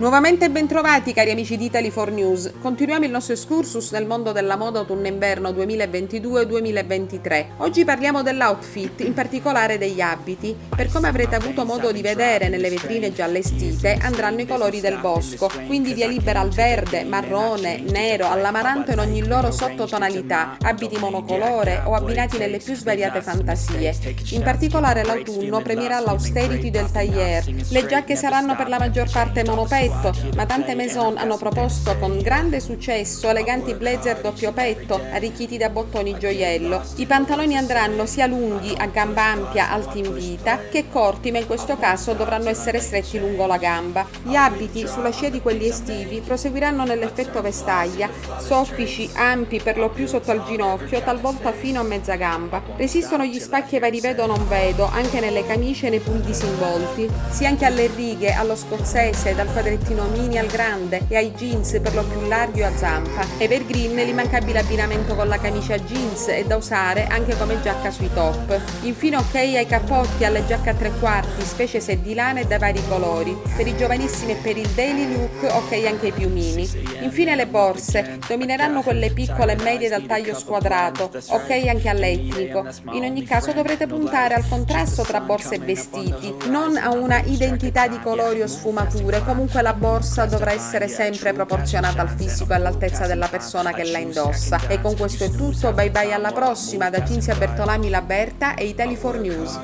Nuovamente bentrovati cari amici di Italy4 News. Continuiamo il nostro excursus nel mondo della moda autunno-inverno 2022-2023. Oggi parliamo dell'outfit, in particolare degli abiti. Per come avrete avuto modo di vedere nelle vetrine già allestite, andranno i colori del bosco, quindi via libera al verde, marrone, nero, all'amaranto in ogni loro sottotonalità, abiti monocolore o abbinati nelle più svariate fantasie. In particolare l'autunno premierà l'austerity del tailleur. Le giacche saranno per la maggior parte monopetto petto, ma tante maison hanno proposto con grande successo eleganti blazer doppio petto arricchiti da bottoni gioiello. I pantaloni andranno sia lunghi a gamba ampia alti in vita che corti, ma in questo caso dovranno essere stretti lungo la gamba. Gli abiti, sulla scia di quelli estivi, proseguiranno nell'effetto vestaglia, soffici, ampi per lo più sotto al ginocchio, talvolta fino a mezza gamba. Resistono gli spacchi ai vari vedo non vedo, anche nelle camicie e nei punti disinvolti, sia anche alle righe, allo scozzese, dal quadrettino berrettino mini al grande e ai jeans per lo più larghi o a zampa. Evergreen l'immancabile abbinamento con la camicia jeans è da usare anche come giacca sui top. Infine ok ai cappotti, alle giacche a tre quarti, specie se di lana e da vari colori. Per i giovanissimi e per il daily look ok anche i piumini. Infine le borse, domineranno quelle piccole e medie dal taglio squadrato, ok anche all'etnico. In ogni caso dovrete puntare al contrasto tra borse e vestiti, non a una identità di colori o sfumature, comunque la la borsa dovrà essere sempre proporzionata al fisico e all'altezza della persona che la indossa. E con questo è tutto, bye bye alla prossima da Cinzia Bertolami Laberta e Italy 4 News.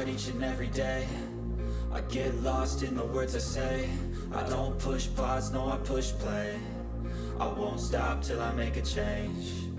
I won't stop till I make a change